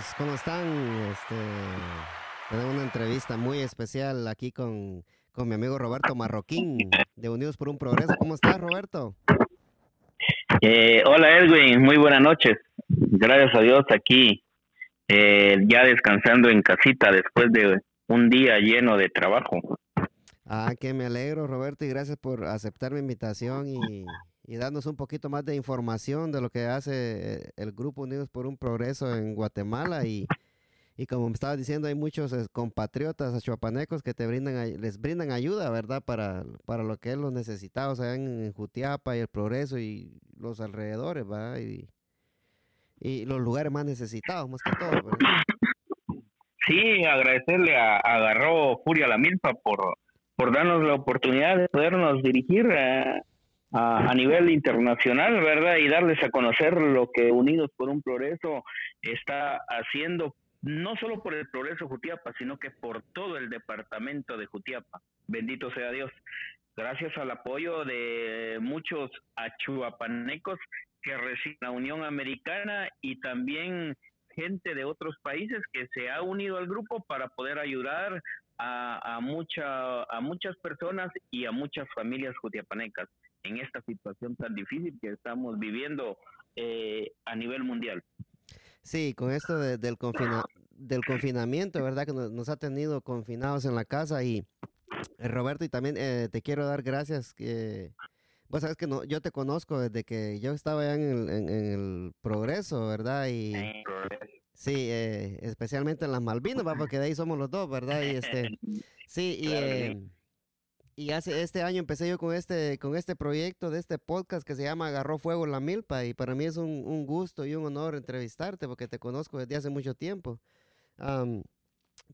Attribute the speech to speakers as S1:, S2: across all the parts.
S1: Amigos, ¿cómo están? Este, tenemos una entrevista muy especial aquí con, con mi amigo Roberto Marroquín de Unidos por un Progreso. ¿Cómo estás, Roberto?
S2: Eh, hola Edwin, muy buenas noches. Gracias a Dios aquí, eh, ya descansando en casita después de un día lleno de trabajo.
S1: Ah, que me alegro, Roberto, y gracias por aceptar mi invitación y, y darnos un poquito más de información de lo que hace eh, el Grupo Unidos por un Progreso en Guatemala y, y como me estaba diciendo, hay muchos eh, compatriotas achuapanecos que te brindan, les brindan ayuda, ¿verdad? Para, para lo que es lo necesitado, o sea, en, Jutiapa y el Progreso y los alrededores, ¿verdad? Y, y los lugares más necesitados, más que todo.
S2: Sí, agradecerle a, a Garro Furia La Milpa por, por darnos la oportunidad de podernos dirigir a, a, a nivel internacional, ¿verdad? Y darles a conocer lo que Unidos por un Progreso está haciendo, no solo por el Progreso Jutiapa, sino que por todo el departamento de Jutiapa. Bendito sea Dios. Gracias al apoyo de muchos achuapanecos que reciben la Unión Americana y también gente de otros países que se ha unido al grupo para poder ayudar a, a, mucha, a muchas personas y a muchas familias jutiapanecas en esta situación tan difícil que estamos viviendo eh, a nivel mundial.
S1: Sí, con esto de- del, confina- del confinamiento, ¿verdad? Que nos, nos ha tenido confinados en la casa y eh, Roberto, y también eh, te quiero dar gracias que, vos sabes que no, yo te conozco desde que yo estaba allá en el, en- en el Progreso, ¿verdad? Y sí, eh, especialmente en las Malvinas, ¿va? porque de ahí somos los dos, ¿verdad? Y este, sí, y, eh, y hace este año empecé yo con este, con este proyecto de este podcast que se llama Agarró Fuego la Milpa y para mí es un, un gusto y un honor entrevistarte porque te conozco desde hace mucho tiempo. Am,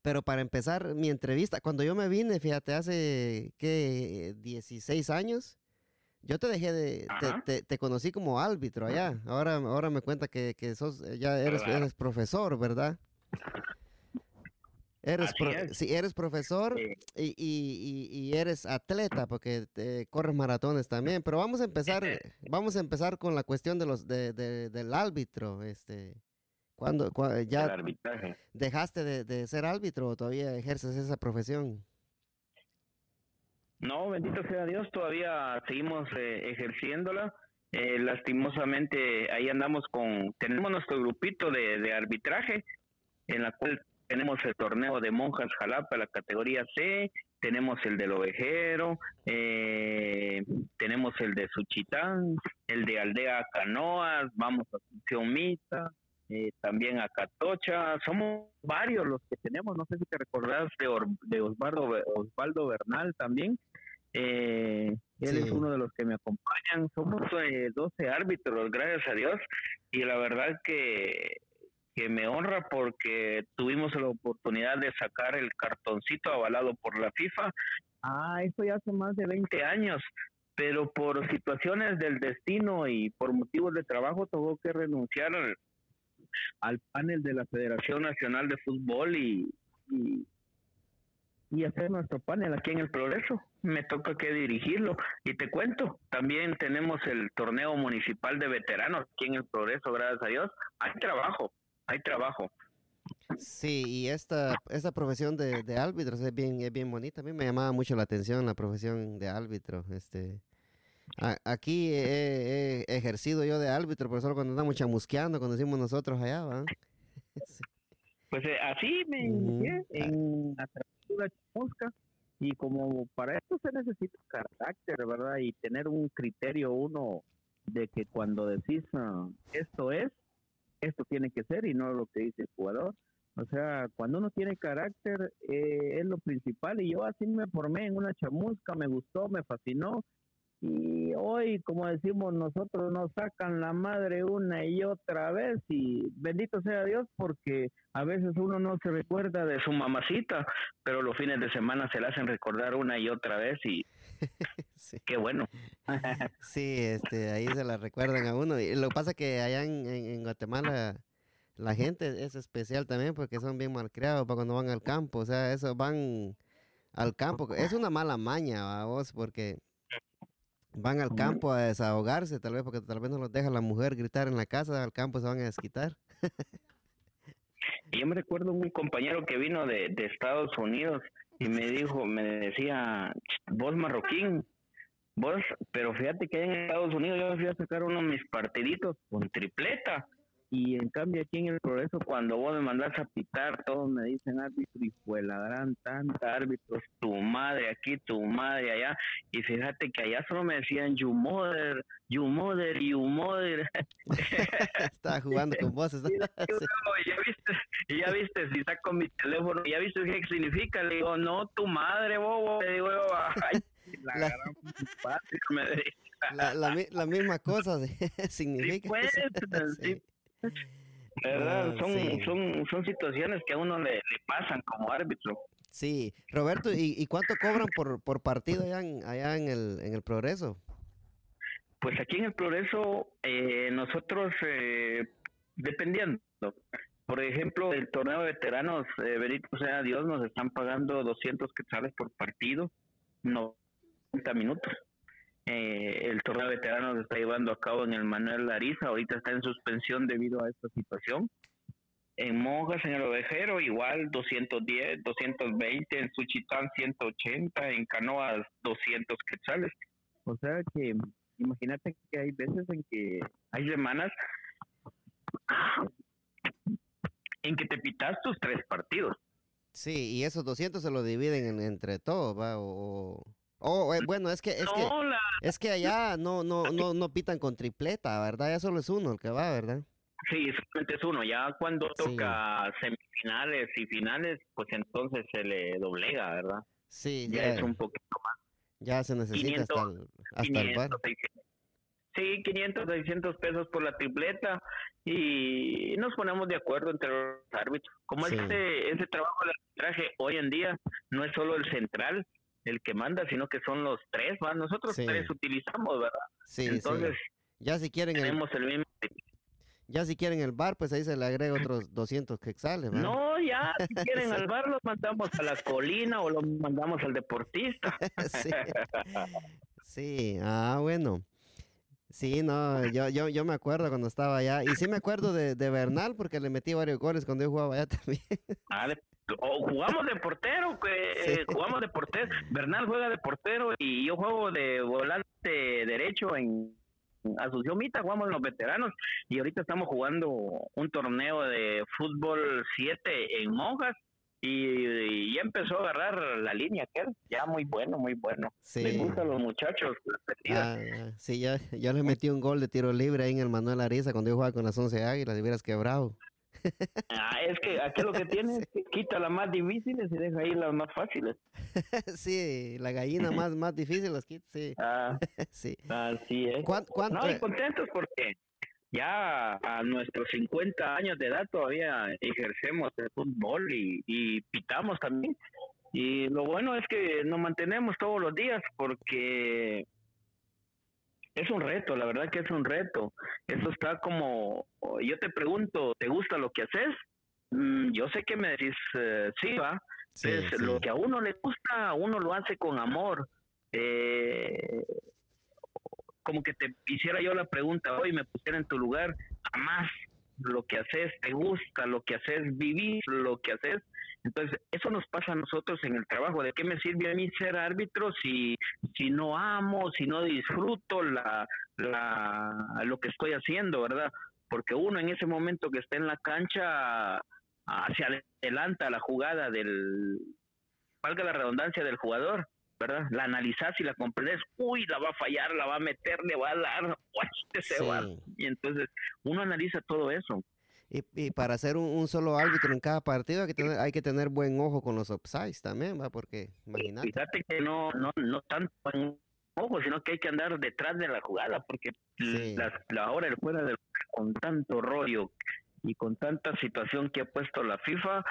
S1: pero para empezar mi entrevista, cuando yo me vine, fíjate, hace, ¿qué? 16 años, yo te dejé de, te, te- te conocí como árbitro allá. Ahora, ahora me cuenta que, que sos, ya eres, eres profesor, ¿verdad? Eres, pro- sí, eres profesor
S2: Eh,
S1: y, y- y- eres atleta porque te corres maratones también. Pero vamos a empezar, vamos a empezar con la cuestión de los de, de- del árbitro. Este, cuando,
S2: el
S1: ya
S2: arbitraje.
S1: dejaste de, de ser árbitro o todavía ejerces esa profesión?
S2: No, bendito sea Dios, todavía seguimos eh, ejerciéndola. Eh, lastimosamente, ahí andamos con, tenemos nuestro grupito de, de arbitraje, en la cual tenemos el torneo de Monjas Jalapa, la categoría C, tenemos el del Ovejero, eh, tenemos el de Suchitán, el de Aldea Canoas, vamos a Asunción Mita, eh, también a Catocha, somos varios los que tenemos, no sé si te recordás de, Or- de Osvaldo, Osvaldo Bernal también, eh, él
S1: Sí.
S2: es uno de los que me acompañan, somos eh, 12 árbitros, gracias a Dios, y la verdad que, que me honra porque tuvimos la oportunidad de sacar el cartoncito avalado por la FIFA, ah, eso ya hace más de 20 años, pero por situaciones del destino y por motivos de trabajo tuvo que renunciar al, al panel de la Federación Nacional de Fútbol y, y, y hacer nuestro panel aquí en el Progreso. Me toca que dirigirlo. Y te cuento, también tenemos el torneo municipal de veteranos aquí en el Progreso, gracias a Dios. Hay trabajo, hay trabajo.
S1: Sí, y esta, esta profesión de, de árbitros es bien, es bien bonita. A mí me llamaba mucho la atención la profesión de árbitro. Este, a- aquí he, he ejercido yo de árbitro, pero solo cuando andamos chamusqueando, cuando decimos nosotros allá, ¿va? Sí.
S2: Pues eh, así me inicié en la travesura chamusca y como para esto se necesita carácter, ¿verdad? Y tener un criterio uno de que cuando decís ah, esto es, esto tiene que ser y no lo que dice el jugador. O sea, cuando uno tiene carácter eh, es lo principal. Y yo así me formé en una chamusca, me gustó, me fascinó. Y hoy, como decimos nosotros, nos sacan la madre una y otra vez. Y bendito sea Dios porque a veces uno no se recuerda de su mamacita, pero los fines de semana se la hacen recordar una y otra vez y
S1: Sí.
S2: qué bueno.
S1: Sí, este, ahí se la recuerdan a uno. Y lo que pasa es que allá en, Guatemala la gente es especial también porque son bien malcriados para cuando van al campo. O sea, eso van al campo. Es una mala maña, ¿va, vos, porque van al campo a desahogarse, tal vez porque tal vez no los deja la mujer gritar en la casa, al campo se van a desquitar.
S2: yo me recuerdo un compañero que vino de, de Estados Unidos y me dijo, me decía, vos marroquín, vos, pero fíjate que en Estados Unidos yo fui a sacar uno de mis partiditos con tripleta y en cambio aquí en el progreso, cuando vos me mandas a pitar, todos me dicen árbitro y fue la gran tanta árbitros, tu madre aquí, tu madre allá. Y fíjate que allá solo me decían you mother, you mother, you mother.
S1: Estaba jugando con voces.
S2: ¿no? ya viste, ya viste, si saco mi teléfono, ya viste qué significa. Le digo, no, tu madre, bobo. Le digo, ay, la, la,
S1: la, la, la, misma cosa significa.
S2: Pues, sí, sí. ¿Verdad? Ah, son, son, son situaciones que a uno le, pasan como árbitro.
S1: Sí, Roberto, ¿y, y cuánto cobran por, por partido allá, en, allá en, el, en el Progreso?
S2: Pues aquí en el Progreso, eh, nosotros, eh, dependiendo, por ejemplo, el torneo de veteranos, eh, sea Dios, nos están pagando 200 quetzales por partido, 90 minutos. Eh, el torneo veterano se está llevando a cabo en el Manuel Lariza, ahorita está en suspensión debido a esta situación. En Monjas, en el Ovejero, igual 210, 220, en Suchitán 180, en Canoas 200 quetzales. O sea que imagínate que hay veces en que hay semanas en que te pitas tus tres partidos.
S1: Sí, y esos 200 se lo dividen entre todos, ¿va? O... Oh, eh, bueno, es que es que es que allá no no no no pitan con tripleta, ¿verdad? Ya solo es uno el que va, ¿verdad?
S2: Sí, solamente es uno. Ya cuando toca semifinales y finales, pues entonces se le doblega, ¿verdad?
S1: Sí,
S2: ya, es un poquito más.
S1: Ya se necesita hasta el, hasta el bar.
S2: Sí, 500, 600 pesos por la tripleta y nos ponemos de acuerdo entre los árbitros. Como este, ese trabajo de arbitraje hoy en día no es solo el central, el que manda, sino que son los tres, ¿va? Nosotros tres utilizamos, ¿verdad?
S1: Sí, Entonces, ya si quieren
S2: tenemos el, mismo...
S1: Ya si quieren el bar, pues ahí se le agrega otros 200 quetzales, ¿verdad?
S2: No, ya, si quieren al bar los mandamos a la colina o los mandamos al deportista.
S1: sí. sí, ah, bueno. Sí, no, yo, yo, yo me acuerdo cuando estaba allá. Y sí me acuerdo de, de Bernal porque le metí varios goles cuando yo jugaba allá también.
S2: Ah, o jugamos de portero, que jugamos de portero. Bernal juega de portero y yo juego de volante derecho en Asunción Mita, jugamos los veteranos y ahorita estamos jugando un torneo de fútbol 7 en Monjas y, ya empezó a agarrar la línea, que ya muy bueno, muy bueno. Sí. Le gustan los muchachos.
S1: Ah, sí, ya, ya le metí un gol de tiro libre ahí en el Manuel Ariza cuando yo jugaba con las 11 Águilas, y hubieras quebrado.
S2: Ah, es que aquí lo que tiene es que quita las más difíciles y deja ahí las más fáciles.
S1: sí, la gallina más, más difícil las quita, sí.
S2: Ah, sí. Así es.
S1: ¿Cuánto,
S2: no, y contentos porque ya a nuestros 50 años de edad todavía ejercemos el fútbol y, y pitamos también. Y lo bueno es que nos mantenemos todos los días porque es un reto, la verdad que es un reto. Eso está como, yo te pregunto, ¿te gusta lo que haces? Mm, yo sé que me decís, eh, sí, va. Lo que a uno le gusta, uno lo hace con amor. Eh, como que te hiciera yo la pregunta hoy, me pusiera en tu lugar, jamás lo que haces, te gusta lo que haces, vivís lo que haces, entonces, eso nos pasa a nosotros en el trabajo. ¿De qué me sirve a mí ser árbitro si, si no amo, si no disfruto la, la, lo que estoy haciendo, verdad? Porque uno en ese momento que está en la cancha hacia adelanta la jugada del, valga la redundancia del jugador, ¿verdad? La analizas y la comprendes, uy, la va a fallar, la va a meter, le va a dar, uy, este se va. Y entonces uno analiza todo eso.
S1: Y, y para hacer un, solo árbitro en cada partido hay que tener, hay que tener buen ojo con los offsides también, ¿va? Porque imagínate.
S2: Fíjate que no, no, no tanto buen ojo, sino que hay que andar detrás de la jugada, porque la, la, hora del fuera del con tanto rollo y con tanta situación que ha puesto la FIFA,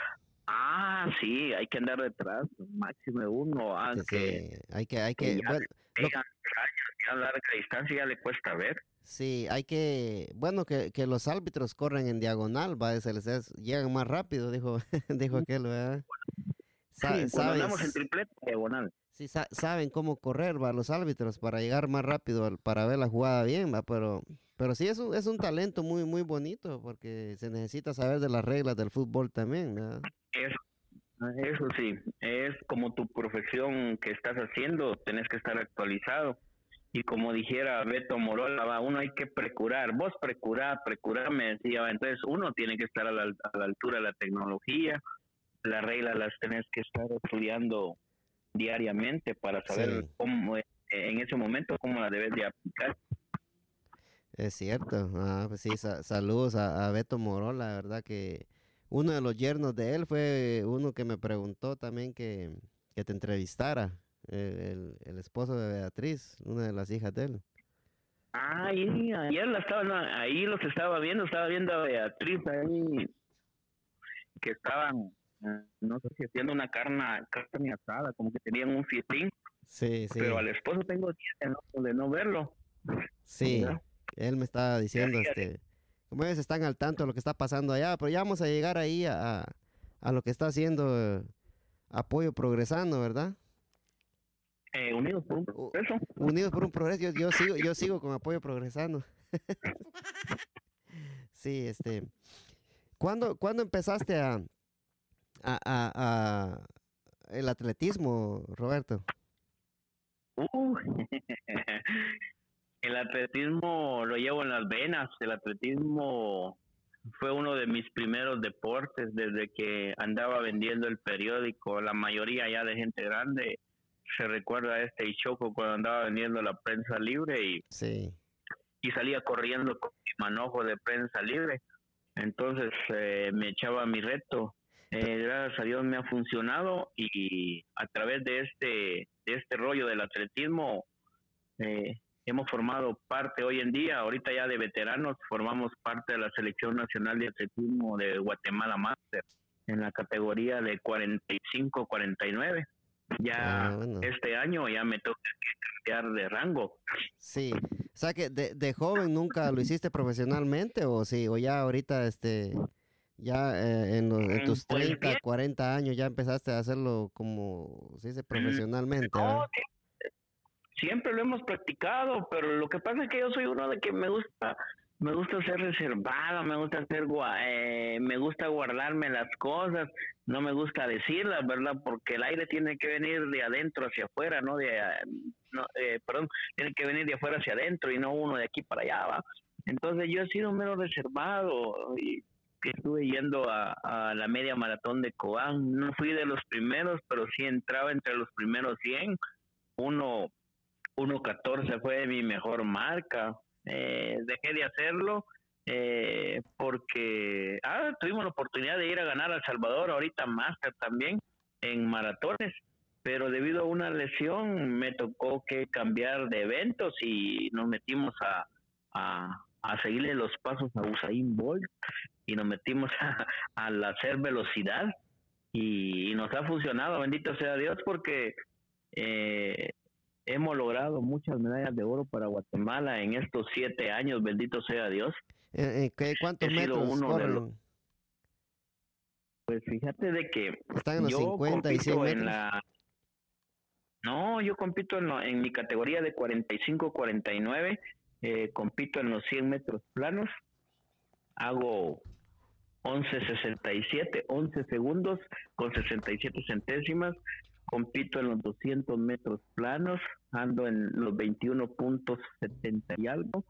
S2: Ah, sí, hay que andar detrás, máximo uno, aunque
S1: hay que, hay que, bueno,
S2: a larga distancia ya le cuesta ver.
S1: Sí, hay que, bueno, que, que los árbitros corren en diagonal, va, se les llegan más rápido, dijo, dijo aquel, ¿verdad?
S2: sí, andamos en triplete diagonal.
S1: Sí, saben cómo correr, va, los árbitros para llegar más rápido, para ver la jugada bien, va, pero Pero sí es un, es un talento muy, muy bonito porque se necesita saber de las reglas del fútbol también, ¿verdad?
S2: Eso, eso sí, es como tu profesión que estás haciendo, tenés que estar actualizado. Y como dijera Beto Morola, va, uno hay que procurar, vos precurar, precurar, me decía, entonces uno tiene que estar a la, a la altura de la tecnología, las reglas las tenés que estar estudiando diariamente para saber cómo en ese momento cómo la debes de aplicar.
S1: Es cierto, ah, pues sí, saludos a, Beto Morola, la verdad que uno de los yernos de él fue uno que me preguntó también que, te entrevistara, el, esposo de Beatriz, una de las hijas de él.
S2: Ah, ayer la estaba, ahí los estaba viendo, estaba viendo a Beatriz ahí, que estaban, no sé si haciendo una carne, carne asada, como que tenían un fiestín.
S1: Sí, sí.
S2: Pero al esposo tengo días de no, verlo.
S1: Sí, él me estaba diciendo, este, como ellos están al tanto de lo que está pasando allá, pero ya vamos a llegar ahí a, a lo que está haciendo eh, Apoyo Progresando, ¿verdad?
S2: Eh, unidos por un progreso.
S1: Unidos por un progreso. Yo, sigo, yo sigo con Apoyo Progresando. sí, este. ¿Cuándo, ¿cuándo empezaste a, a, a, el atletismo, Roberto?
S2: Uh, el atletismo lo llevo en las venas. El atletismo fue uno de mis primeros deportes desde que andaba vendiendo el periódico. La mayoría ya de gente grande se recuerda a este Choco cuando andaba vendiendo la prensa libre y,
S1: sí.
S2: y salía corriendo con mi manojo de prensa libre. Entonces eh, me echaba mi reto. Eh, gracias a Dios me ha funcionado y a través de este de este rollo del atletismo eh, hemos formado parte hoy en día, ahorita ya de veteranos, formamos parte de la Selección Nacional de Atletismo de Guatemala Master en la categoría de 45-49. Ya ah, este año ya me toca cambiar de rango.
S1: Sí, o sea que de, de, joven nunca lo hiciste profesionalmente o sí, o ya ahorita este ya eh, en, mm, tus 30, pues 40 años ya empezaste a hacerlo como se dice profesionalmente.
S2: siempre lo hemos practicado, pero lo que pasa es que yo soy uno de que me gusta me gusta ser reservado, me gusta hacer eh, me gusta guardarme las cosas, no me gusta decirlas, ¿verdad? Porque el aire tiene que venir de adentro hacia afuera, no de no, eh, perdón, tiene que venir de afuera hacia adentro y no uno de aquí para allá, ¿va? Entonces yo he sido menos reservado y estuve yendo a, la media maratón de Cobán. No fui de los primeros, pero sí entraba entre los primeros 100. Uno, 1.14 fue mi mejor marca. Eh, dejé de hacerlo eh, porque ah, tuvimos la oportunidad de ir a ganar a Salvador, ahorita Master también, en maratones. Pero debido a una lesión me tocó que cambiar de eventos y nos metimos a, a seguirle los pasos a Usain Bolt y nos metimos a, hacer velocidad y, nos ha funcionado, bendito sea Dios, porque eh, hemos logrado muchas medallas de oro para Guatemala en estos siete años, bendito sea Dios.
S1: Eh, eh ¿Cuántos metros uno
S2: Pues fíjate de que
S1: están en los 50 y 100 metros.
S2: No, yo compito en, en mi categoría de 45-49, eh, compito en los 100 metros planos, hago 11.67, 11 segundos con 67 centésimas. Compito en los 200 metros planos, ando en los 21.70 y algo.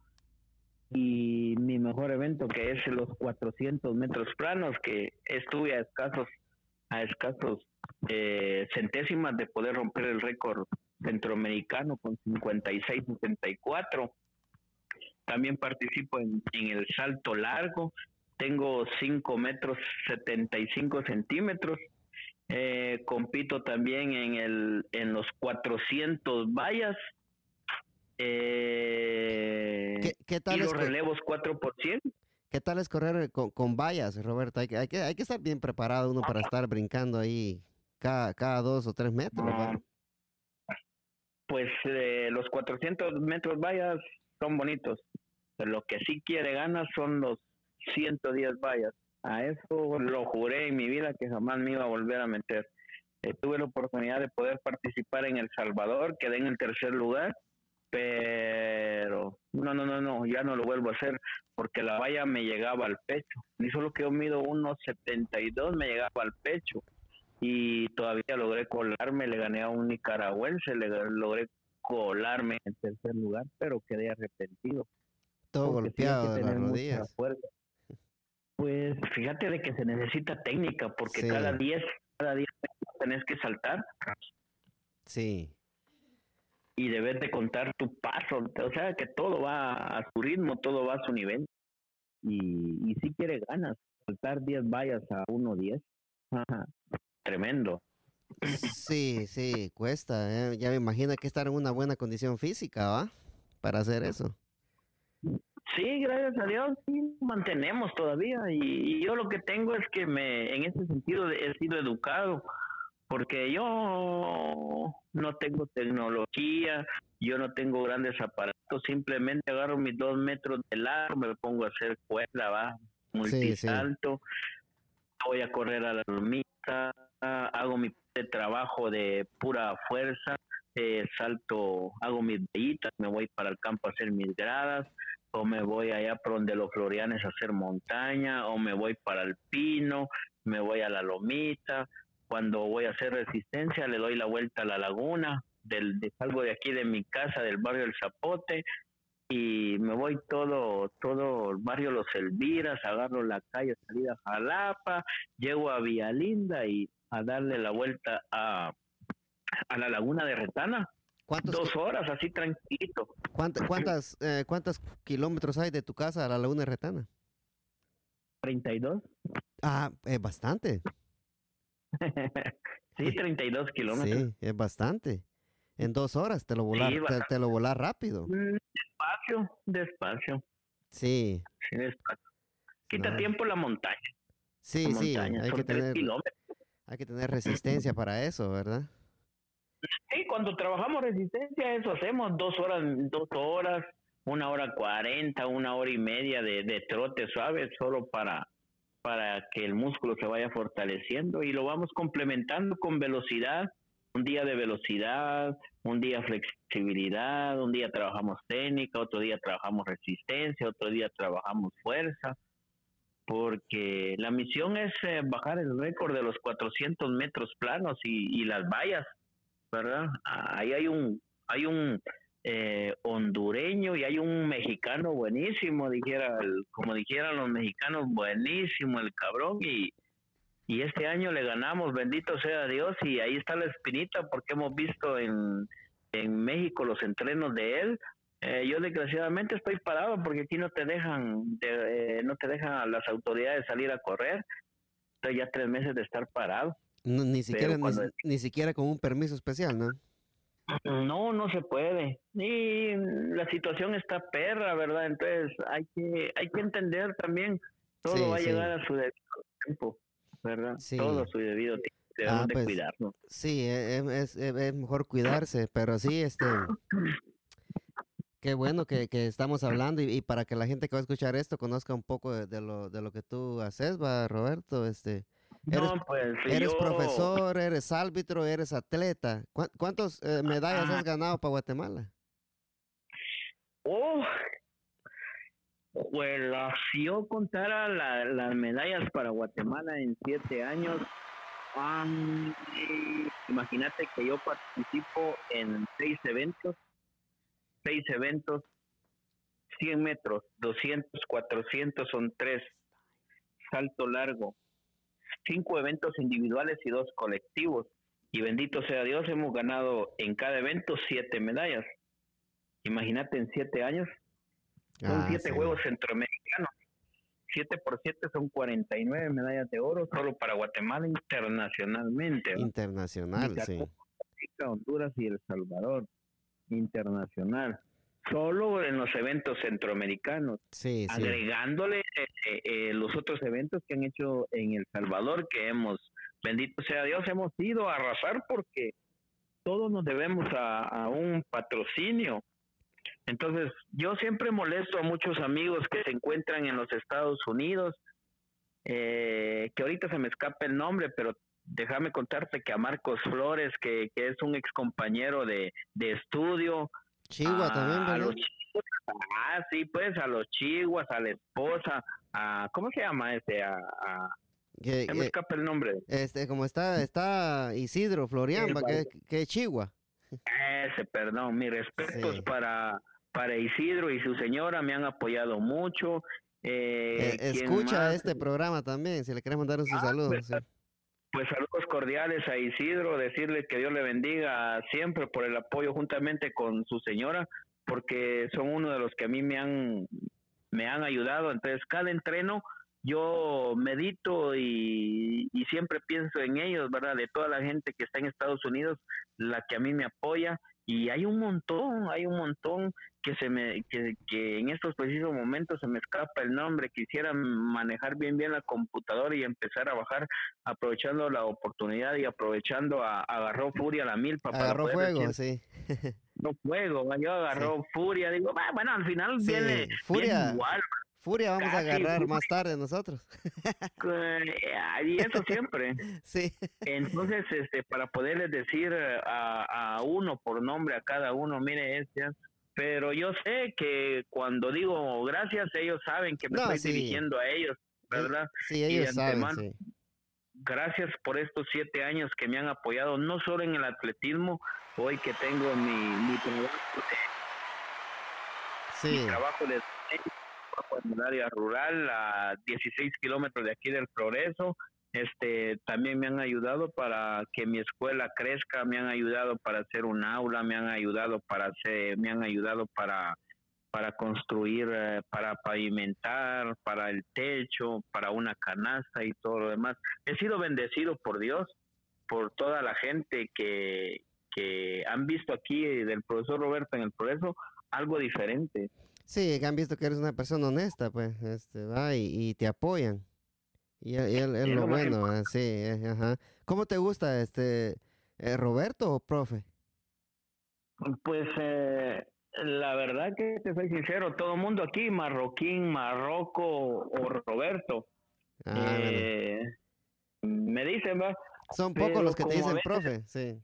S2: Y mi mejor evento que es los 400 metros planos, que estuve a escasos, a escasos eh, centésimas de poder romper el récord centroamericano con 56.64. También participo en, en el salto largo, tengo 5 metros 75 centímetros. Eh, compito también en, el, en los 400 vallas. Eh,
S1: ¿Qué, tal
S2: los relevos 4
S1: ¿Qué tal es correr con, con vallas, Roberto? Hay que, hay, que, hay que estar bien preparado uno para estar brincando ahí cada, cada dos o tres metros.
S2: Pues eh, los 400 metros vallas son bonitos. Pero lo que sí quiere ganar son los 110 vallas. A eso lo juré en mi vida que jamás me iba a volver a meter. Eh, tuve la oportunidad de poder participar en El Salvador, quedé en el tercer lugar, pero no, no, no, no, ya no lo vuelvo a hacer porque la valla me llegaba al pecho. Ni solo que yo mido unos 72 me llegaba al pecho y todavía logré colarme, le gané a un nicaragüense, le logré colarme en tercer lugar, pero quedé arrepentido.
S1: Todo golpeado de las rodillas.
S2: Fíjate de que se necesita técnica porque cada 10 cada 10 tenés que saltar.
S1: Sí
S2: y debes de contar tu paso, o sea que todo va a su ritmo, todo va a su nivel. Y, y si quiere ganas, saltar 10 vallas a 1.10, tremendo.
S1: Sí, sí, cuesta. ¿eh? Ya me imagino que estar en una buena condición física, ¿va? Para hacer eso.
S2: Sí, gracias a Dios, sí, mantenemos todavía. Y, y, yo lo que tengo es que me, en ese sentido, he sido educado porque yo no tengo tecnología, yo no tengo grandes aparatos, simplemente agarro mis dos metros de largo, me pongo a hacer cuerda, va, multisalto, voy a correr a la lomita, hago mi trabajo de pura fuerza, eh, salto, hago mis vallitas, me voy para el campo a hacer mis gradas, o me voy allá por donde los florianes a hacer montaña, o me voy para el pino, me voy a la lomita, cuando voy a hacer resistencia le doy la vuelta a la laguna, del, de, salgo de aquí de mi casa, del barrio El Zapote, y me voy todo, todo el barrio Los Elviras, agarro la calle salida a Jalapa, llego a Linda y a darle la vuelta a, a la laguna de Retana. Dos horas, así tranquilito.
S1: ¿Cuántas, cuántas, eh, ¿Cuántos kilómetros hay de tu casa a la laguna Retana?
S2: 32.
S1: Ah, es bastante.
S2: sí, 32 kilómetros.
S1: Sí, es bastante. En dos horas te lo volar, te, lo volar rápido.
S2: Mm, despacio, despacio.
S1: Sí.
S2: Sí, despacio. Quita tiempo la montaña.
S1: Sí, sí, hay que, tener, hay que tener resistencia para eso, ¿verdad?
S2: Sí, cuando trabajamos resistencia, eso hacemos dos horas, dos horas, una hora cuarenta, una hora y media de, de trote suave, solo para para que el músculo se vaya fortaleciendo y lo vamos complementando con velocidad, un día de velocidad, un día flexibilidad, un día trabajamos técnica, otro día trabajamos resistencia, otro día trabajamos fuerza, porque la misión es eh, bajar el récord de los 400 metros planos y, y las vallas, ¿verdad? Ahí hay un, hay un eh, hondureño y hay un mexicano buenísimo, dijera como dijeran los mexicanos, buenísimo el cabrón y, y este año le ganamos, bendito sea Dios y ahí está la espinita porque hemos visto en, en México los entrenos de él. Eh, yo desgraciadamente estoy parado porque aquí no te dejan, de, eh, no te dejan las autoridades salir a correr. Estoy ya tres meses de estar parado.
S1: Ni siquiera ni siquiera con un permiso especial, ¿no?
S2: No, no se puede. Y la situación está perra, ¿verdad? Entonces hay que hay que entender también todo va a llegar a su debido tiempo, ¿verdad? Todo a su debido tiempo. Debemos ah, de pues, cuidarnos.
S1: Sí, e, e, es, es, mejor cuidarse, pero sí, este, qué bueno que, que estamos hablando y, para que la gente que va a escuchar esto conozca un poco de, lo, de lo que tú haces, va, Roberto, este, Eres,
S2: pues,
S1: eres profesor, eres árbitro, eres atleta. ¿Cuántas eh, medallas has ganado para Guatemala?
S2: Oh, pues si yo contara las medallas para Guatemala en siete años, imagínate que yo participo en seis eventos, seis eventos, 100 metros, 200, 400 son tres, salto largo, cinco eventos individuales y dos colectivos. Y bendito sea Dios, hemos ganado en cada evento siete medallas. Imagínate en siete años. Son ah, siete Juegos Centroamericanos. Siete por siete son 49 medallas de oro solo para Guatemala internacionalmente.
S1: Internacional, sí.
S2: Honduras y El Salvador. Internacional solo en los eventos centroamericanos,
S1: sí,
S2: agregándole eh, eh, los otros eventos que han hecho en El Salvador, que hemos, bendito sea Dios, hemos ido a arrasar porque todos nos debemos a, un patrocinio. Entonces, yo siempre molesto a muchos amigos que se encuentran en los Estados Unidos, eh, que ahorita se me escapa el nombre, pero déjame contarte que a Marcos Flores, que, que es un ex compañero de, de estudio,
S1: Chihuahua también,
S2: a
S1: ¿verdad?
S2: ah, sí, pues a los chihuas, a la esposa, a, ¿cómo se llama este? A, a-
S1: Que-
S2: me
S1: que-
S2: escapa el nombre.
S1: este, como está, está Isidro Florian, que, que Chihuahua.
S2: Ese, perdón, mis respetos
S1: Sí.
S2: para, para Isidro y su señora, me han apoyado mucho. Eh,
S1: Eh,
S2: ¿quién
S1: escucha
S2: más?
S1: este programa también, si le querés mandar un
S2: Ah,
S1: saludo.
S2: pues,
S1: sí.
S2: Pues saludos cordiales a Isidro, decirle que Dios le bendiga siempre por el apoyo juntamente con su señora, porque son uno de los que a mí me han, me han ayudado. Entonces, cada entreno yo medito y, y siempre pienso en ellos, ¿verdad? De toda la gente que está en Estados Unidos, la que a mí me apoya. Y hay un montón, hay un montón que se me que, que en estos precisos momentos se me escapa el nombre quisiera manejar bien bien la computadora y empezar a bajar aprovechando la oportunidad y aprovechando a, agarró furia la milpa para
S1: Agarró
S2: poder
S1: fuego,
S2: decir,
S1: sí.
S2: no fuego yo agarró furia digo "Ah, bueno al final
S1: Sí,
S2: viene,
S1: Furia.
S2: viene igual
S1: Furia vamos a agarrar
S2: furia.
S1: más tarde nosotros.
S2: eh, y eso siempre
S1: sí.
S2: entonces este para poderles decir eh, a, a uno por nombre a cada uno mire este pero yo sé que cuando digo gracias ellos saben que me
S1: No,
S2: estoy
S1: sí.
S2: dirigiendo a ellos verdad
S1: Sí,
S2: Y
S1: ellos saben,
S2: antemano,
S1: sí.
S2: gracias por estos siete años que me han apoyado, no solo en el atletismo, hoy que tengo mi, mi trabajo,
S1: Sí,
S2: mi trabajo de trabajo en el área rural a 16 kilómetros de aquí del Progreso, este también me han ayudado para que mi escuela crezca, me han ayudado para hacer un aula, me han ayudado para hacer, me han ayudado para para construir, eh, para pavimentar, para el techo, para una canasta y todo lo demás. He sido bendecido por Dios, por toda la gente que, que han visto aquí del profesor Roberto en el progreso algo diferente.
S1: Sí, que han visto que eres una persona honesta, pues, este, va, y, y te apoyan. Y, es- lo bueno, ¿verdad? sí, eh, ajá. ¿Cómo te gusta, este, eh, Roberto o profe?
S2: Pues eh, la verdad que te soy sincero, todo el mundo aquí, Marroquín, Marroco o Roberto,
S1: Ah, bueno.
S2: me dicen, va,
S1: Son pocos los que te dicen profe, sí.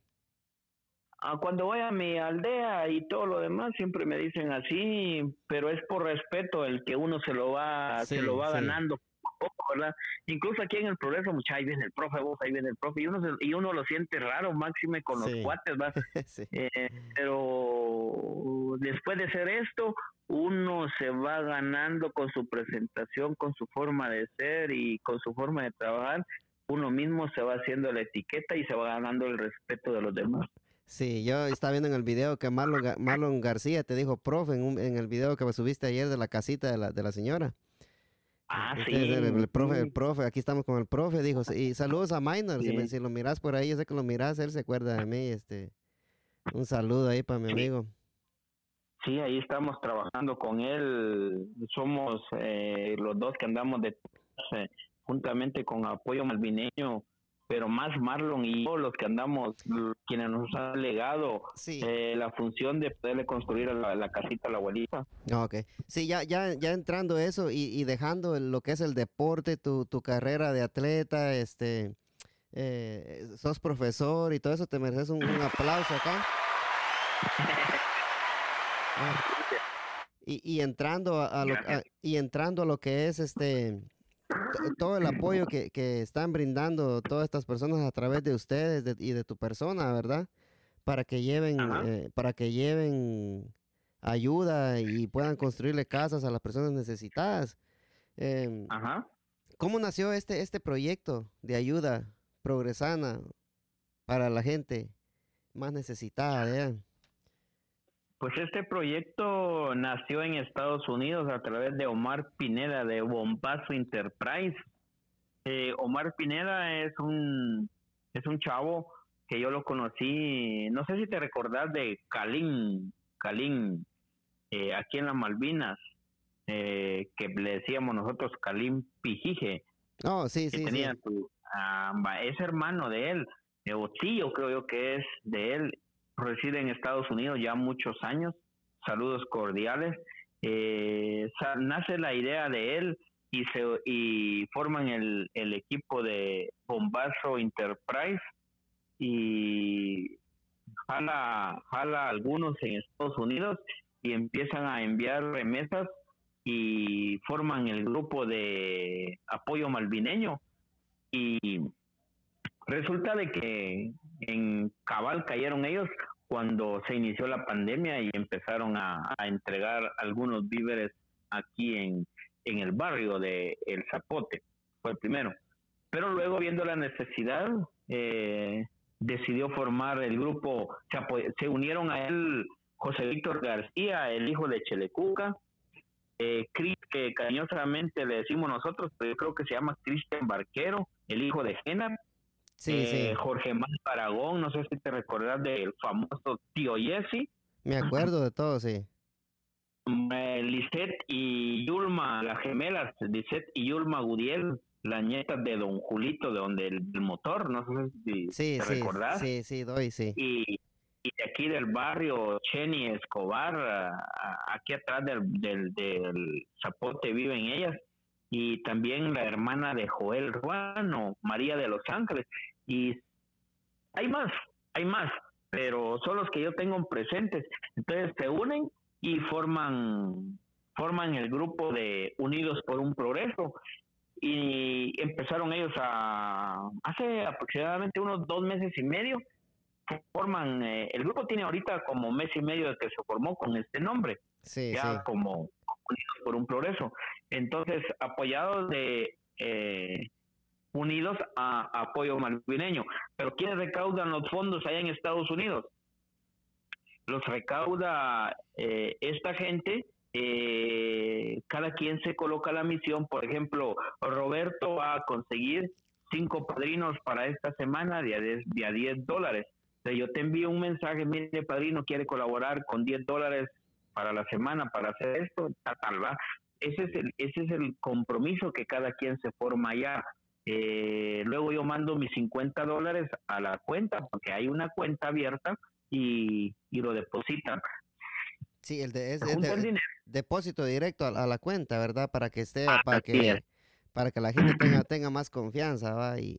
S2: Ah, cuando voy a mi aldea y todo lo demás siempre me dicen así, pero es por respeto el que uno se lo va
S1: Sí,
S2: se lo va
S1: sí.
S2: ganando poco a poco, ¿verdad? Incluso aquí en el progreso, mucha ahí viene el profe, vos ahí viene el profe y uno se- y uno lo siente raro, máxime con los cuates,
S1: sí.
S2: Eh, pero después de hacer esto, uno se va ganando con su presentación, con su forma de ser y con su forma de trabajar, uno mismo se va haciendo la etiqueta y se va ganando el respeto de los demás.
S1: Sí, yo estaba viendo en el video que Marlon, Ga- Marlon García te dijo profe en, un- en el video que subiste ayer de la casita de la, de la señora.
S2: Ah,
S1: Este
S2: sí.
S1: el, el profe, el profe, aquí estamos con el profe, dijo, y saludos a Minor, si, me- si lo miras por ahí, yo sé que lo miras, él se acuerda de mí, este, un saludo ahí para mi amigo.
S2: Sí, ahí estamos trabajando con él. Somos eh, los dos que andamos de eh, juntamente con apoyo malvineño, pero más Marlon y yo los que andamos, quienes nos han legado
S1: Sí,
S2: eh, la función de poderle construir la, la casita a la abuelita.
S1: ok. Sí, ya, ya, ya entrando eso y, y dejando lo que es el deporte, tu, tu carrera de atleta, este, eh, sos profesor y todo eso, te mereces un, un aplauso acá. Ah. Y, y entrando a, a lo, a- y entrando a lo que es este todo el apoyo que, que están brindando todas estas personas a través de ustedes de- y de tu persona, ¿verdad? Para que lleven, eh, para que lleven ayuda y puedan construirle casas a las personas necesitadas. Em,
S2: Ajá.
S1: ¿Cómo nació este, este proyecto de ayuda progresana para la gente más necesitada?
S2: Pues este proyecto nació en Estados Unidos a través de Omar Pineda de Bombazo Enterprise. Eh, Omar Pineda es un es un chavo que yo lo conocí, no sé si te recordás de Calín, Calín, eh, aquí en las Malvinas, eh, que le decíamos nosotros Calín Pijije
S1: Oh, sí,
S2: que
S1: sí, sí.
S2: tenía su, ah, es hermano de él, o tío creo yo que es de él, reside en Estados Unidos ya muchos años, saludos cordiales, eh, nace la idea de él y se y forman el, el equipo de Bombazo Enterprise y jala, jala algunos en Estados Unidos y empiezan a enviar remesas y forman el grupo de apoyo malvineño. Y resulta de que en cabal cayeron ellos cuando se inició la pandemia y empezaron a, entregar algunos víveres aquí en, en el barrio de El Zapote, fue el primero. Pero luego viendo la necesidad, eh, decidió formar el grupo, se, unieron a él José Víctor García, el hijo de Chelecuca, eh, Chris, que cariñosamente le decimos nosotros, pero yo creo que se llama Cristian Barquero, el hijo de Genar,
S1: sí, eh,
S2: Jorge Más Aragón, no sé si te recordás del famoso tío Jesse.
S1: Me acuerdo de todo, sí.
S2: Eh, Lisette y Yulma, las gemelas, Lisette y Yulma Gudiel, las nietas de Don Julito, de donde el, motor, no sé si
S1: sí,
S2: te
S1: sí,
S2: recordás.
S1: Sí, sí, doy, sí.
S2: Y y de aquí del barrio Cheni Escobar, aquí atrás del, del, del Zapote viven ellas, y también la hermana de Joel Ruano, María de los Ángeles, y hay más, hay más, pero son los que yo tengo presentes. Entonces se unen y forman, forman el grupo de Unidos por un Progreso, y empezaron ellos a, hace aproximadamente unos dos meses y medio, forman, eh, el grupo tiene ahorita como mes y medio de que se formó con este nombre, ya como Unidos por un Progreso. Entonces, apoyados de eh, Unidos a Apoyo Malvineño. Pero ¿quiénes recaudan los fondos allá en Estados Unidos? Los recauda eh, esta gente cada quien se coloca la misión. Por ejemplo, Roberto va a conseguir cinco padrinos para esta semana de a 10 dólares yo te envío un mensaje, mire, padrino, quiere colaborar con 10 dólares para la semana para hacer esto, tal, va. Ese es el, ese es el compromiso que cada quien se forma allá. Eh, luego yo mando mis 50 dólares a la cuenta, porque hay una cuenta abierta y, y lo depositan.
S1: Sí, el de, es, depósito directo a, la cuenta, ¿verdad? Para que esté,
S2: ah,
S1: para que, para que la gente tenga, tenga más confianza, ¿va? Y,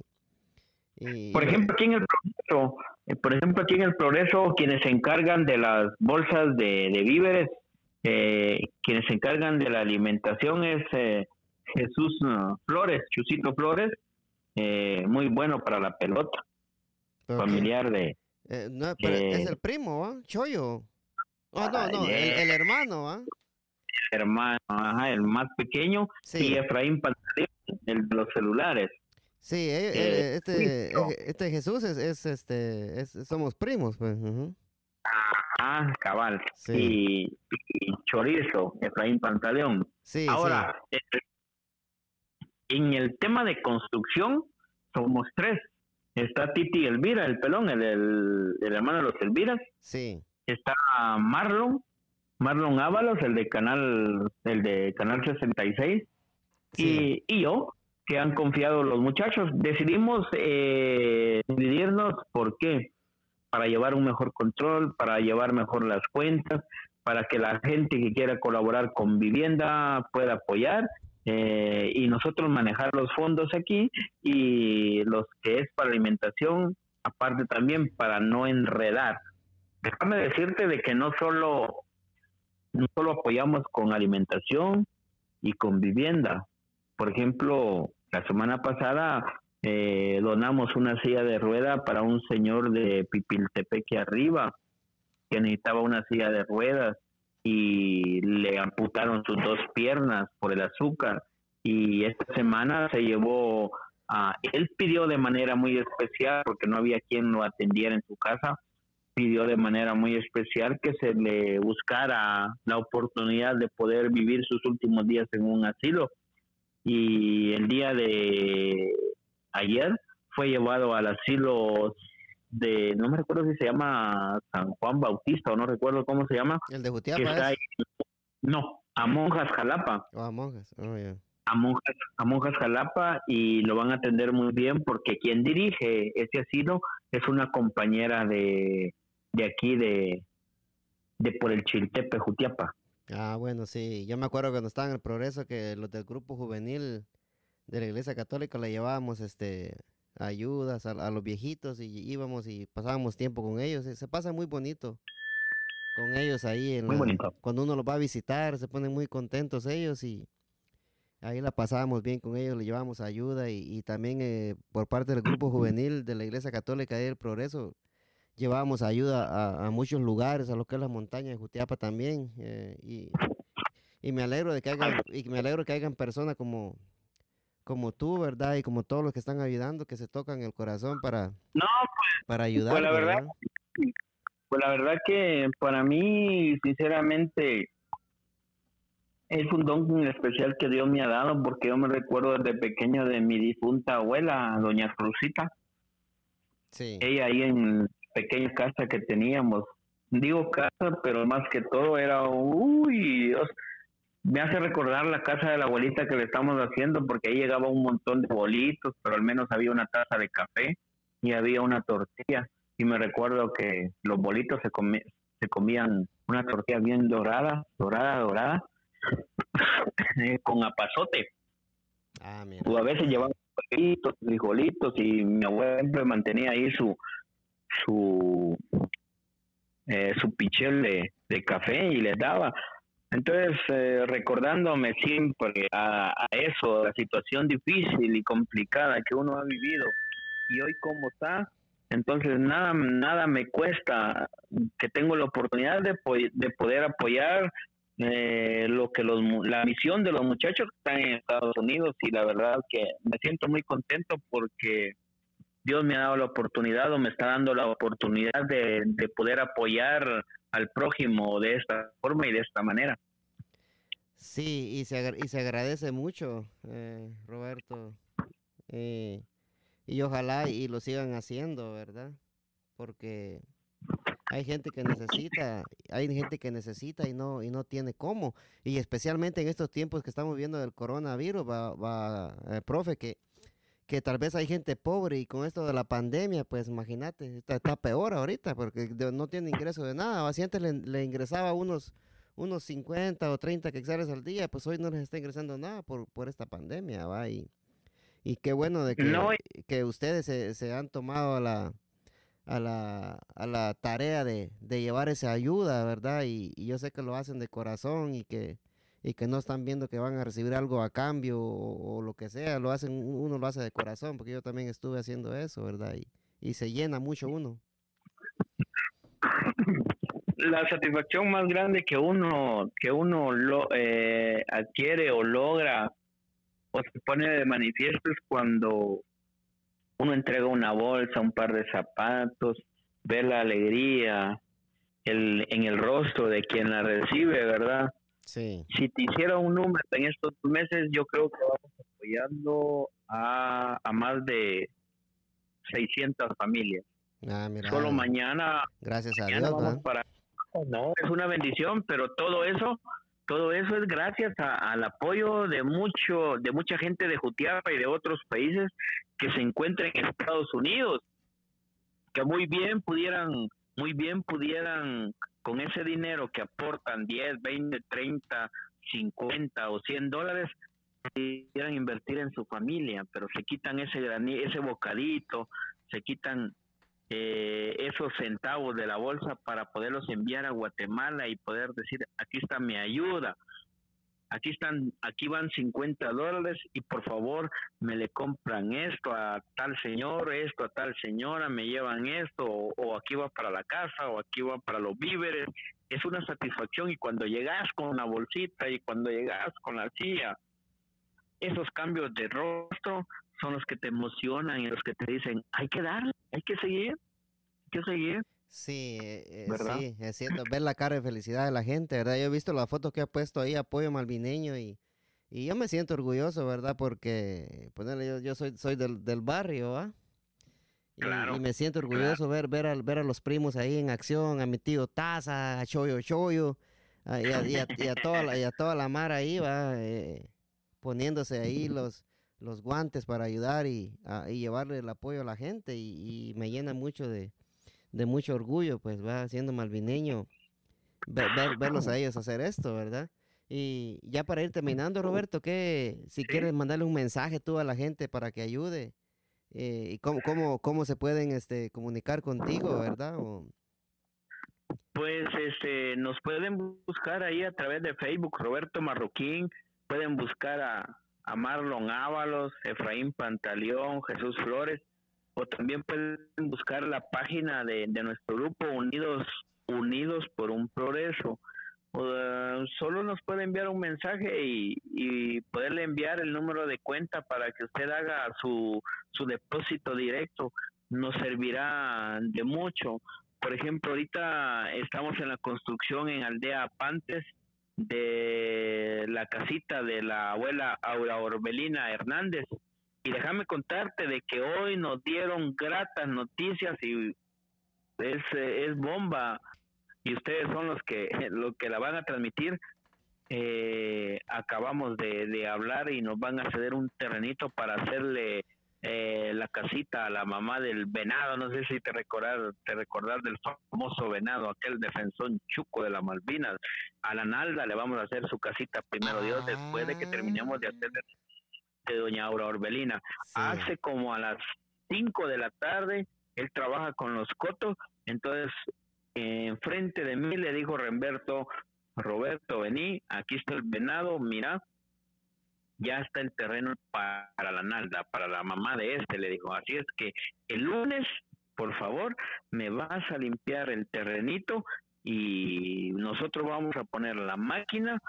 S2: por ejemplo, aquí en el progreso, eh, por ejemplo, aquí en el progreso, quienes se encargan de las bolsas de, víveres, eh, quienes se encargan de la alimentación es eh, Jesús Flores, Chusito Flores, muy bueno para la pelota, familiar de...
S1: es el primo, ¿ah? Choyo. Oh, no, no, el, hermano, ¿ah?
S2: hermano, ajá, el más pequeño, y Efraín Pantaleón, el de los celulares.
S1: Sí, eh, eh, este, este Jesús es, es este, somos primos, pues.
S2: Ah, cabal. Sí. Y, Chorizo, Efraín Pantaleón.
S1: Sí,
S2: Ahora, eh, en el tema de construcción, somos tres. Está Titi Elvira, el pelón, el, el, hermano de los Elviras.
S1: Sí.
S2: Está Marlon, Marlon Ábalos, el de Canal, el de Canal 66. Sí. Y, y yo, que han confiado los muchachos. Decidimos eh, dividirnos, ¿por qué? Para llevar un mejor control, para llevar mejor las cuentas, para que la gente que quiera colaborar con vivienda pueda apoyar eh, y nosotros manejar los fondos aquí y los que es para alimentación, aparte también para no enredar. Déjame decirte de que no solo, no solo apoyamos con alimentación y con vivienda, por ejemplo, la semana pasada eh, donamos una silla de rueda para un señor de Pipiltepeque arriba que necesitaba una silla de ruedas y le amputaron sus dos piernas por el azúcar. Y esta semana se llevó a él pidió de manera muy especial porque no había quien lo atendiera en su casa pidió de manera muy especial que se le buscara la oportunidad de poder vivir sus últimos días en un asilo. Y el día de ayer fue llevado al asilo de, no me recuerdo si se llama San Juan Bautista o no recuerdo cómo se llama.
S1: El de Jutiapa.
S2: no, a Monjas Jalapa.
S1: Oh, a Monjas, oh,
S2: A Monjas, a Monjas Jalapa y lo van a atender muy bien porque quien dirige ese asilo es una compañera de, de aquí de, de por el Chiltepe, Jutiapa.
S1: Ah, bueno, sí. Yo me acuerdo cuando estaba en el progreso que los del grupo juvenil de la Iglesia Católica le llevábamos este ayudas a, los viejitos y íbamos y pasábamos tiempo con ellos. Se, pasa muy bonito con ellos ahí. En cuando uno los va a visitar, se ponen muy contentos ellos y ahí la pasábamos bien con ellos, le llevamos ayuda y, también eh, por parte del grupo juvenil de la Iglesia Católica del Progreso llevábamos ayuda a, muchos lugares, a lo que es la montaña de Jutiapa también. Eh, y, y, me alegro de que hagan, y me alegro que hayan personas como, como tú, ¿verdad? Y como todos los que están ayudando, que se tocan el corazón para,
S2: no, pues,
S1: para ayudar.
S2: Pues la verdad, pues la verdad que para mí, sinceramente, es un don especial que Dios me ha dado, porque yo me recuerdo desde pequeño de mi difunta abuela, doña Cruzita. Sí. Ella ahí en pequeña casa que teníamos. Digo casa, pero más que todo era, uy, Dios, me hace recordar la casa de la abuelita que le estamos haciendo, porque ahí llegaba un montón de bolitos, pero al menos había una taza de café y había una tortilla. Y me recuerdo que los bolitos se, se comían una tortilla bien dorada, dorada, dorada, con apazote. Ah, o a veces llevaban bolitos, frijolitos, y mi abuela siempre mantenía ahí su, su, eh, su pichel de, café y les daba. Entonces, eh, recordándome siempre a, eso, la situación difícil y complicada que uno ha vivido y hoy cómo está, entonces nada, nada me cuesta que tengo la oportunidad de, de poder apoyar eh, lo que los, la misión de los muchachos que están en Estados Unidos y la verdad que me siento muy contento porque Dios me ha dado la oportunidad o me está dando la oportunidad de, poder apoyar al prójimo de esta forma y de esta manera.
S1: Sí, y se, y se agradece mucho, eh, Roberto. Eh, y ojalá y lo sigan haciendo, ¿verdad? Porque hay gente que necesita, hay gente que necesita y no y no tiene cómo. Y especialmente en estos tiempos que estamos viendo del coronavirus, va, va eh, profe, que que tal vez hay gente pobre y con esto de la pandemia, pues imagínate, está, peor ahorita porque no tiene ingreso de nada. Si antes le, ingresaba unos, unos 50 o 30 quexales al día, pues hoy no les está ingresando nada por, por esta pandemia, ¿va? Y, y qué bueno de que, que ustedes se, se, han tomado a la, a la, a la tarea de, de llevar esa ayuda, ¿verdad? Y, y yo sé que lo hacen de corazón y que y que no están viendo que van a recibir algo a cambio o, lo que sea, lo hacen, uno lo hace de corazón, porque yo también estuve haciendo eso, ¿verdad? Y, se llena mucho uno.
S2: La satisfacción más grande que uno, que uno lo, eh, adquiere o logra o se pone de manifiesto es cuando uno entrega una bolsa, un par de zapatos, ve la alegría el, en el rostro de quien la recibe, ¿verdad? Si te hiciera un número en estos meses, yo creo que vamos apoyando a, a más de 600 familias. Ah, Solo mañana.
S1: Gracias a Dios.
S2: para, no, es una bendición, pero todo eso, todo eso es gracias al apoyo de mucho, de mucha gente de Jutiapa y de otros países que se encuentran en Estados Unidos, que muy bien pudieran, muy bien pudieran con ese dinero que aportan 10, 20, 30, 50 o 100 dólares, quieran invertir en su familia, pero se quitan ese ese bocadito, se quitan eh, esos centavos de la bolsa para poderlos enviar a Guatemala y poder decir, aquí está mi ayuda, aquí están, aquí van 50 dólares y por favor me le compran esto a tal señor, esto a tal señora, me llevan esto, o, aquí va para la casa, o aquí va para los víveres. Es una satisfacción y cuando llegas con la bolsita y cuando llegas con la silla, esos cambios de rostro son los que te emocionan y los que te dicen, hay que darle, hay que seguir, hay que seguir.
S1: Sí, eh, eh, sí, es cierto, ver la cara de felicidad de la gente, ¿verdad? Yo he visto la foto que ha puesto ahí, apoyo malvineño, y, y yo me siento orgulloso, ¿verdad? Porque, ponerle, yo, yo soy, soy del, del barrio, ¿ah? Y, me siento orgulloso ver, ver, a, ver a los primos ahí en acción, a mi tío Taza, a Choyo Choyo, y, a, toda, la, y a toda la mar ahí, va, eh, poniéndose ahí los, los guantes para ayudar y, y llevarle el apoyo a la gente, y me llena mucho de, de mucho orgullo, pues va siendo malvineño, ver, verlos a ellos hacer esto, ¿verdad? Y ya para ir terminando, Roberto, que si quieres mandarle un mensaje tú a la gente para que ayude, Eh, ¿Y cómo, cómo, cómo se pueden este, comunicar contigo, verdad?
S2: Pues este, nos pueden buscar ahí a través de Facebook, Roberto Marroquín, pueden buscar a, a Marlon Ábalos, Efraín Pantaleón, Jesús Flores, o también pueden buscar la página de, de nuestro grupo Unidos Unidos por un Progreso. Uh, solo nos puede enviar un mensaje y, y, poderle enviar el número de cuenta para que usted haga su, su depósito directo. Nos servirá de mucho. Por ejemplo, ahorita estamos en la construcción en Aldea Pantes de la casita de la abuela Aura Orbelina Hernández. Y déjame contarte de que hoy nos dieron gratas noticias y es, es bomba y ustedes son los que lo que la van a transmitir. Eh, acabamos de, de, hablar y nos van a ceder un terrenito para hacerle eh, la casita a la mamá del venado. No sé si te recordar, te recordar del famoso venado, aquel defensor chuco de la Malvinas. A la Nalda le vamos a hacer su casita primero Dios después de que terminemos de hacer de doña Aura Orbelina. Sí. Hace como a las 5 de la tarde, él trabaja con los cotos, entonces enfrente de mí le dijo Remberto, Roberto, vení, aquí está el venado, mira, ya está el terreno para la nalda, para la mamá de este, le dijo. Así es que el lunes, por favor, me vas a limpiar el terrenito y nosotros vamos a poner la máquina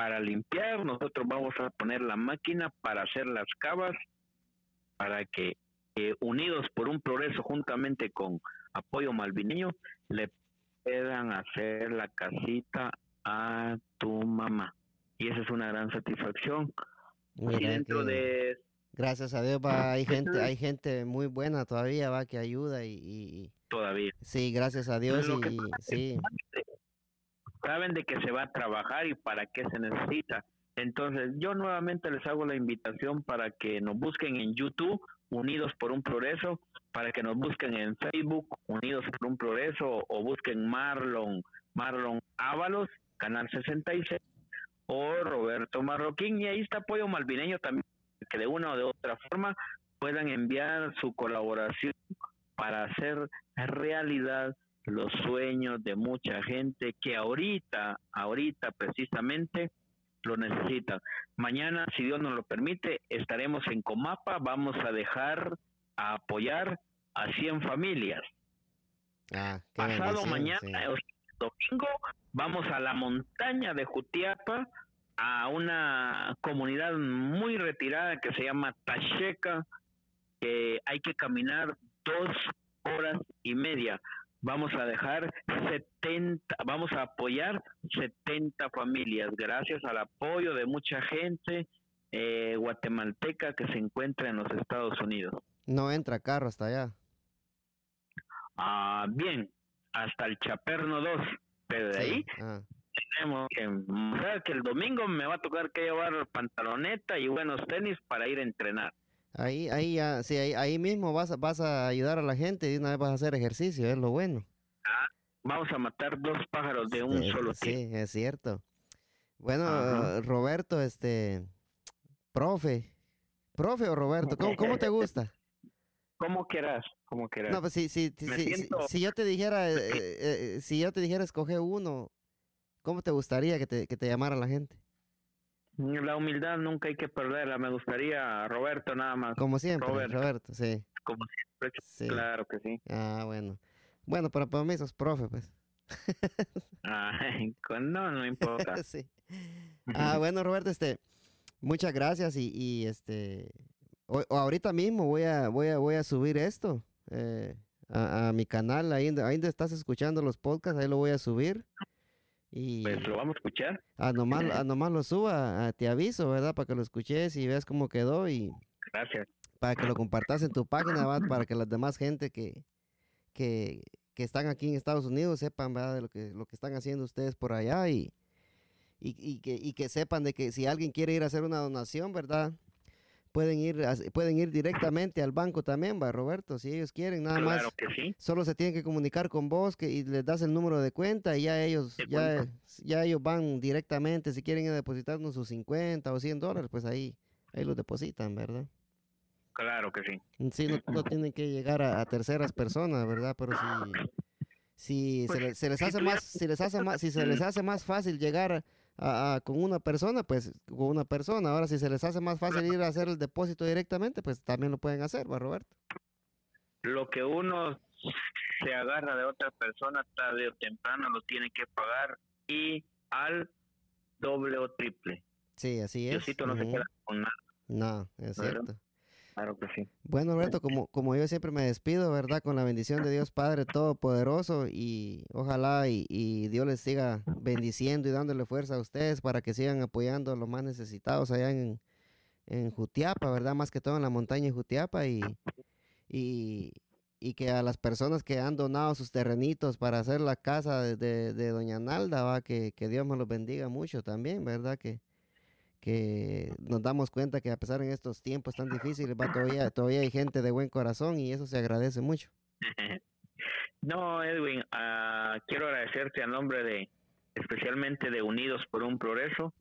S2: para limpiar, nosotros vamos a poner la máquina para hacer las cavas, para que eh, unidos por un progreso juntamente con apoyo malvineño, le puedan hacer la casita a tu mamá. Y esa es una gran satisfacción. Y dentro
S1: que-
S2: de
S1: Gracias a Dios, va, hay gente, hay gente muy buena todavía, va, que ayuda y, y-
S2: todavía.
S1: sí, gracias a Dios
S2: que
S1: y sí,
S2: saben de que se va a trabajar y para qué se necesita. Entonces, yo nuevamente les hago la invitación para que nos busquen en YouTube, Unidos por un Progreso, para que nos busquen en Facebook, Unidos por un Progreso, o busquen Marlon, Marlon Ábalos, Canal 66, o Roberto Marroquín, y ahí está Apoyo Malvineño también, que de una o de otra forma puedan enviar su colaboración para hacer realidad los sueños de mucha gente que ahorita, ahorita precisamente lo necesitan. Mañana, si Dios nos lo permite, estaremos en Comapa, vamos a dejar a apoyar a 100 familias.
S1: ah,
S2: Pasado mañana,
S1: sí.
S2: domingo, vamos a la montaña de Jutiapa, a una comunidad muy retirada que se llama Tacheca, que hay que caminar dos horas y media. Vamos a dejar 70, vamos a apoyar 70 familias, gracias al apoyo de mucha gente eh, guatemalteca que se encuentra en los Estados Unidos.
S1: No entra carro hasta allá.
S2: Ah, bien, hasta el Chaperno 2, pero de
S1: Sí,
S2: ahí
S1: ah,
S2: tenemos que, o sea, que el domingo me va a tocar que llevar pantaloneta y buenos tenis para ir a entrenar.
S1: Ahí, ahí ya, sí, ahí, ahí mismo vas, a- vas a ayudar a la gente y de una vez vas a hacer ejercicio, es lo bueno.
S2: Vamos a matar dos pájaros de un
S1: Sí,
S2: solo tiro.
S1: Sí, es cierto. Bueno,
S2: Ajá.
S1: Roberto, este, profe, profe o Roberto, ¿cómo, cómo te gusta?
S2: Como quieras, como quieras.
S1: No, pues si, si, si,
S2: siento-
S1: si yo te dijera, eh, eh, eh, si yo te dijera escoge uno, ¿cómo te gustaría que te, que te llamara la gente?
S2: La humildad nunca hay que perderla. Me gustaría, Roberto, nada más.
S1: Como siempre,
S2: Roberto.
S1: Roberto, sí,
S2: Como siempre.
S1: sí.
S2: Claro que sí.
S1: Ah, bueno. Bueno, pero para mí sos profe, pues.
S2: Ay, no, no importa.
S1: sí. Ah, bueno, Roberto, este, muchas gracias y, y, este, o- ahorita mismo voy a, voy a, voy a subir esto eh, a, a mi canal, ahí, ahí estás escuchando los podcasts, ahí lo voy a subir. Y
S2: Pues lo vamos a escuchar.
S1: a nomás, a nomás lo suba, a- te aviso, ¿verdad? Para que lo escuches y veas cómo quedó y
S2: Gracias.
S1: para que lo compartas en tu página, ¿va? Para que las demás gente que, que, que están aquí en Estados Unidos sepan, ¿verdad? De lo que, lo que están haciendo ustedes por allá y, y, y que, y que sepan de que si alguien quiere ir a hacer una donación, ¿verdad? Pueden ir, a- pueden ir directamente al banco también, va, Roberto, si ellos quieren, nada
S2: claro
S1: más.
S2: que sí.
S1: Solo se tienen que comunicar con vos que, y les das el número de cuenta y ya ellos, ya, ya ellos van directamente, si quieren depositarnos sus 50 o 100 dólares, pues ahí, ahí los depositan, ¿verdad?
S2: Claro que sí.
S1: Sí, no, no tienen que llegar a, a terceras personas, ¿verdad? Pero si, si se,
S2: Pues,
S1: le- se les hace más, si les hace más, si se les hace más fácil llegar a, a- con una persona, pues con una persona. Ahora, si se les hace más fácil ir a hacer el depósito directamente, pues también lo pueden hacer, ¿va, Roberto?
S2: Lo que uno se agarra de otra persona tarde o temprano lo tiene que pagar y al doble o triple.
S1: Sí, así es.
S2: Diosito no se
S1: Ujú.
S2: queda con nada.
S1: No, es
S2: ¿Verdad?
S1: cierto.
S2: Claro que sí.
S1: Bueno, Roberto, como, como yo siempre me despido, ¿verdad? Con la bendición de Dios Padre Todopoderoso y ojalá y, y Dios les siga bendiciendo y dándole fuerza a ustedes para que sigan apoyando a los más necesitados allá en, en Jutiapa, ¿verdad? Más que todo en la montaña de Jutiapa y, y, y que a las personas que han donado sus terrenitos para hacer la casa de, de- de Doña Nalda, ¿va? Que, que Dios me los bendiga mucho también, ¿verdad? Que, que nos damos cuenta que a pesar en estos tiempos tan difíciles, va todavía, todavía hay gente de buen corazón y eso se agradece mucho.
S2: No, Edwin, ah, quiero agradecerte a nombre de, especialmente de Unidos por un Progreso,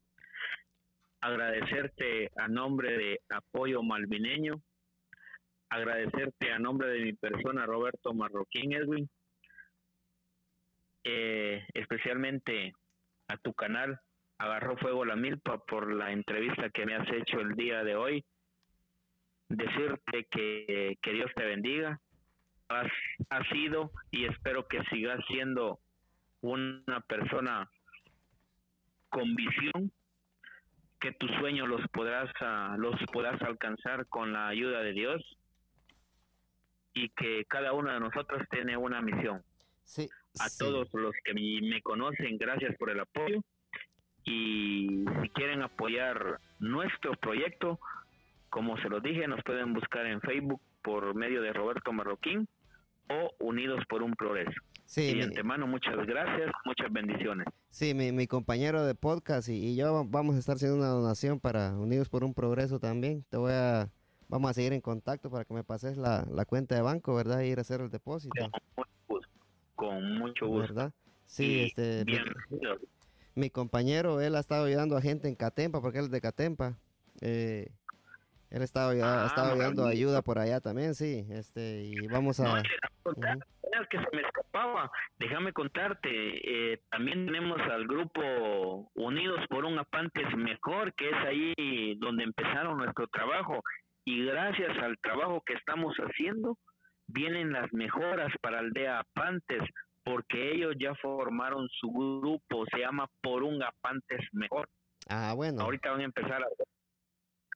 S2: agradecerte a nombre de Apoyo Malvineño, agradecerte a nombre de mi persona, Roberto Marroquín, Edwin, eh, especialmente a tu canal, Agarró Fuego la Milpa, por la entrevista que me has hecho el día de hoy. Decirte que, que Dios te bendiga, has, has sido y espero que sigas siendo una persona con visión que tus sueños los podrás ah, los podrás alcanzar con la ayuda de Dios y que cada uno de nosotros tiene una misión
S1: Sí.
S2: a
S1: sí.
S2: todos los que me, me conocen gracias por el apoyo y si quieren apoyar nuestro proyecto como se los dije nos pueden buscar en Facebook por medio de Roberto Marroquín o Unidos por un Progreso
S1: Sí,
S2: y
S1: mi-
S2: antemano muchas gracias muchas bendiciones
S1: Sí, mi, mi compañero de podcast y, y yo vamos a estar haciendo una donación para Unidos por un Progreso también. Te voy a, vamos a seguir en contacto para que me pases la, la cuenta de banco, ¿verdad? Y ir a hacer el depósito,
S2: con mucho gusto con mucho gusto
S1: ¿verdad? Sí,
S2: Y
S1: este, mi,
S2: bienvenidos.
S1: Mi compañero, él ha estado ayudando a gente en Catempa, porque él es de Catempa. Eh, él ha estado, ha
S2: Ah,
S1: estado ayuda por allá también, sí. Este, y vamos
S2: No,
S1: a...
S2: déjame contar, que se me escapaba. Déjame contarte. eh, también tenemos al grupo Unidos por un Apantes Mejor, que es ahí donde empezaron nuestro trabajo. Y gracias al trabajo que estamos haciendo, vienen las mejoras para Aldea Apantes, porque ellos ya formaron su grupo, se llama Por un Apantes Mejor.
S1: Ah, bueno.
S2: Ahorita van a empezar a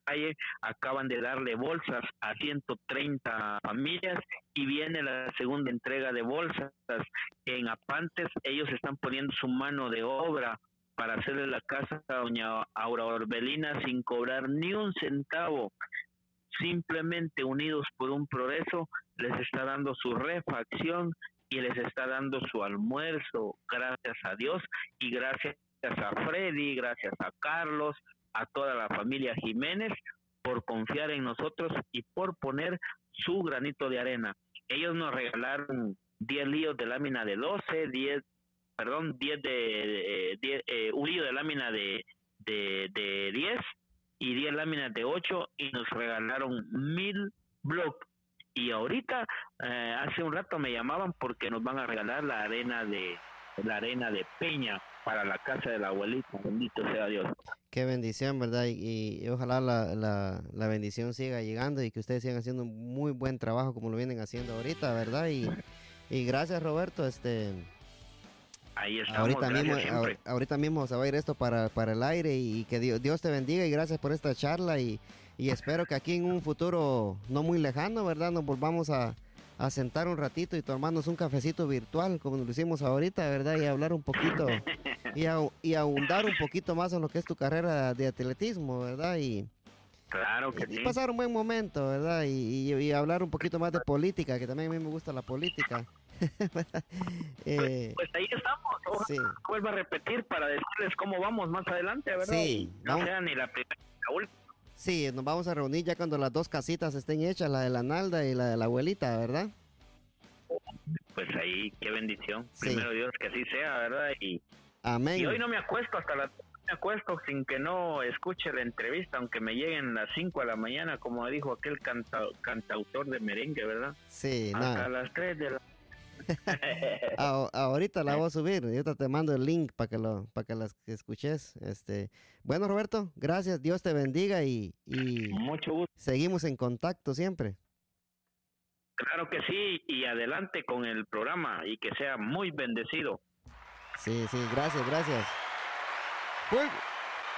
S2: calle, acaban de darle bolsas a 130 familias y viene la segunda entrega de bolsas en Apantes. Ellos están poniendo su mano de obra para hacerle la casa a doña Aura Orbelina sin cobrar ni un centavo. Simplemente unidos por un progreso, les está dando su refacción y les está dando su almuerzo, gracias a Dios y gracias a Freddy, gracias a Carlos, a toda la familia Jiménez por confiar en nosotros y por poner su granito de arena. Ellos nos regalaron 10 líos de lámina de 12, 10, perdón, 10 de, eh, 10, eh, un lío de lámina de, de, de 10 y 10 láminas de 8 y nos regalaron mil blogs. Y ahorita, eh, hace un rato me llamaban porque nos van a regalar la arena de la arena de Peña para la casa de la abuelita. Bendito sea Dios.
S1: Qué bendición, ¿verdad? Y, y ojalá la, la, la bendición siga llegando y que ustedes sigan haciendo un muy buen trabajo como lo vienen haciendo ahorita, ¿verdad? Y, y gracias, Roberto. Este,
S2: Ahí estamos.
S1: ahorita mismo, ahor- ahorita mismo se va a ir esto para, para el aire y, que Dios, Dios te bendiga y gracias por esta charla y, y espero que aquí en un futuro no muy lejano, ¿verdad? Nos volvamos a, a sentar un ratito y tomarnos un cafecito virtual como lo hicimos ahorita, ¿verdad? Y hablar un poquito y, a- y ahondar un poquito más en lo que es tu carrera de atletismo, ¿verdad? Y,
S2: Claro que
S1: y
S2: sí.
S1: pasar un buen momento, ¿verdad? Y, y- y hablar un poquito más de política, que también a mí me gusta la política. Eh,
S2: Pues ahí estamos. Ojalá
S1: sí,
S2: Vuelvo a repetir para decirles cómo vamos más adelante, ¿verdad?
S1: Sí,
S2: No
S1: vamos-
S2: sea ni la primera ni la última.
S1: Sí, nos vamos a reunir ya cuando las dos casitas estén hechas, la de la Nalda y la de la abuelita, ¿verdad?
S2: Pues ahí, qué bendición.
S1: Sí.
S2: Primero Dios que así sea, ¿verdad? Y,
S1: Amén.
S2: y hoy no me acuesto hasta las acuesto sin que no escuche la entrevista, aunque me lleguen las 5 de la mañana, como dijo aquel cantautor de merengue, ¿verdad?
S1: Sí,
S2: Hasta las 3 de la
S1: ahorita la voy a subir, ahorita te mando el link para que lo para que las escuches. Este, bueno, Roberto, gracias, Dios te bendiga y, y
S2: mucho gusto.
S1: Seguimos en contacto siempre.
S2: Claro que sí, y adelante con el programa y que sea muy bendecido.
S1: Sí, sí, gracias, gracias.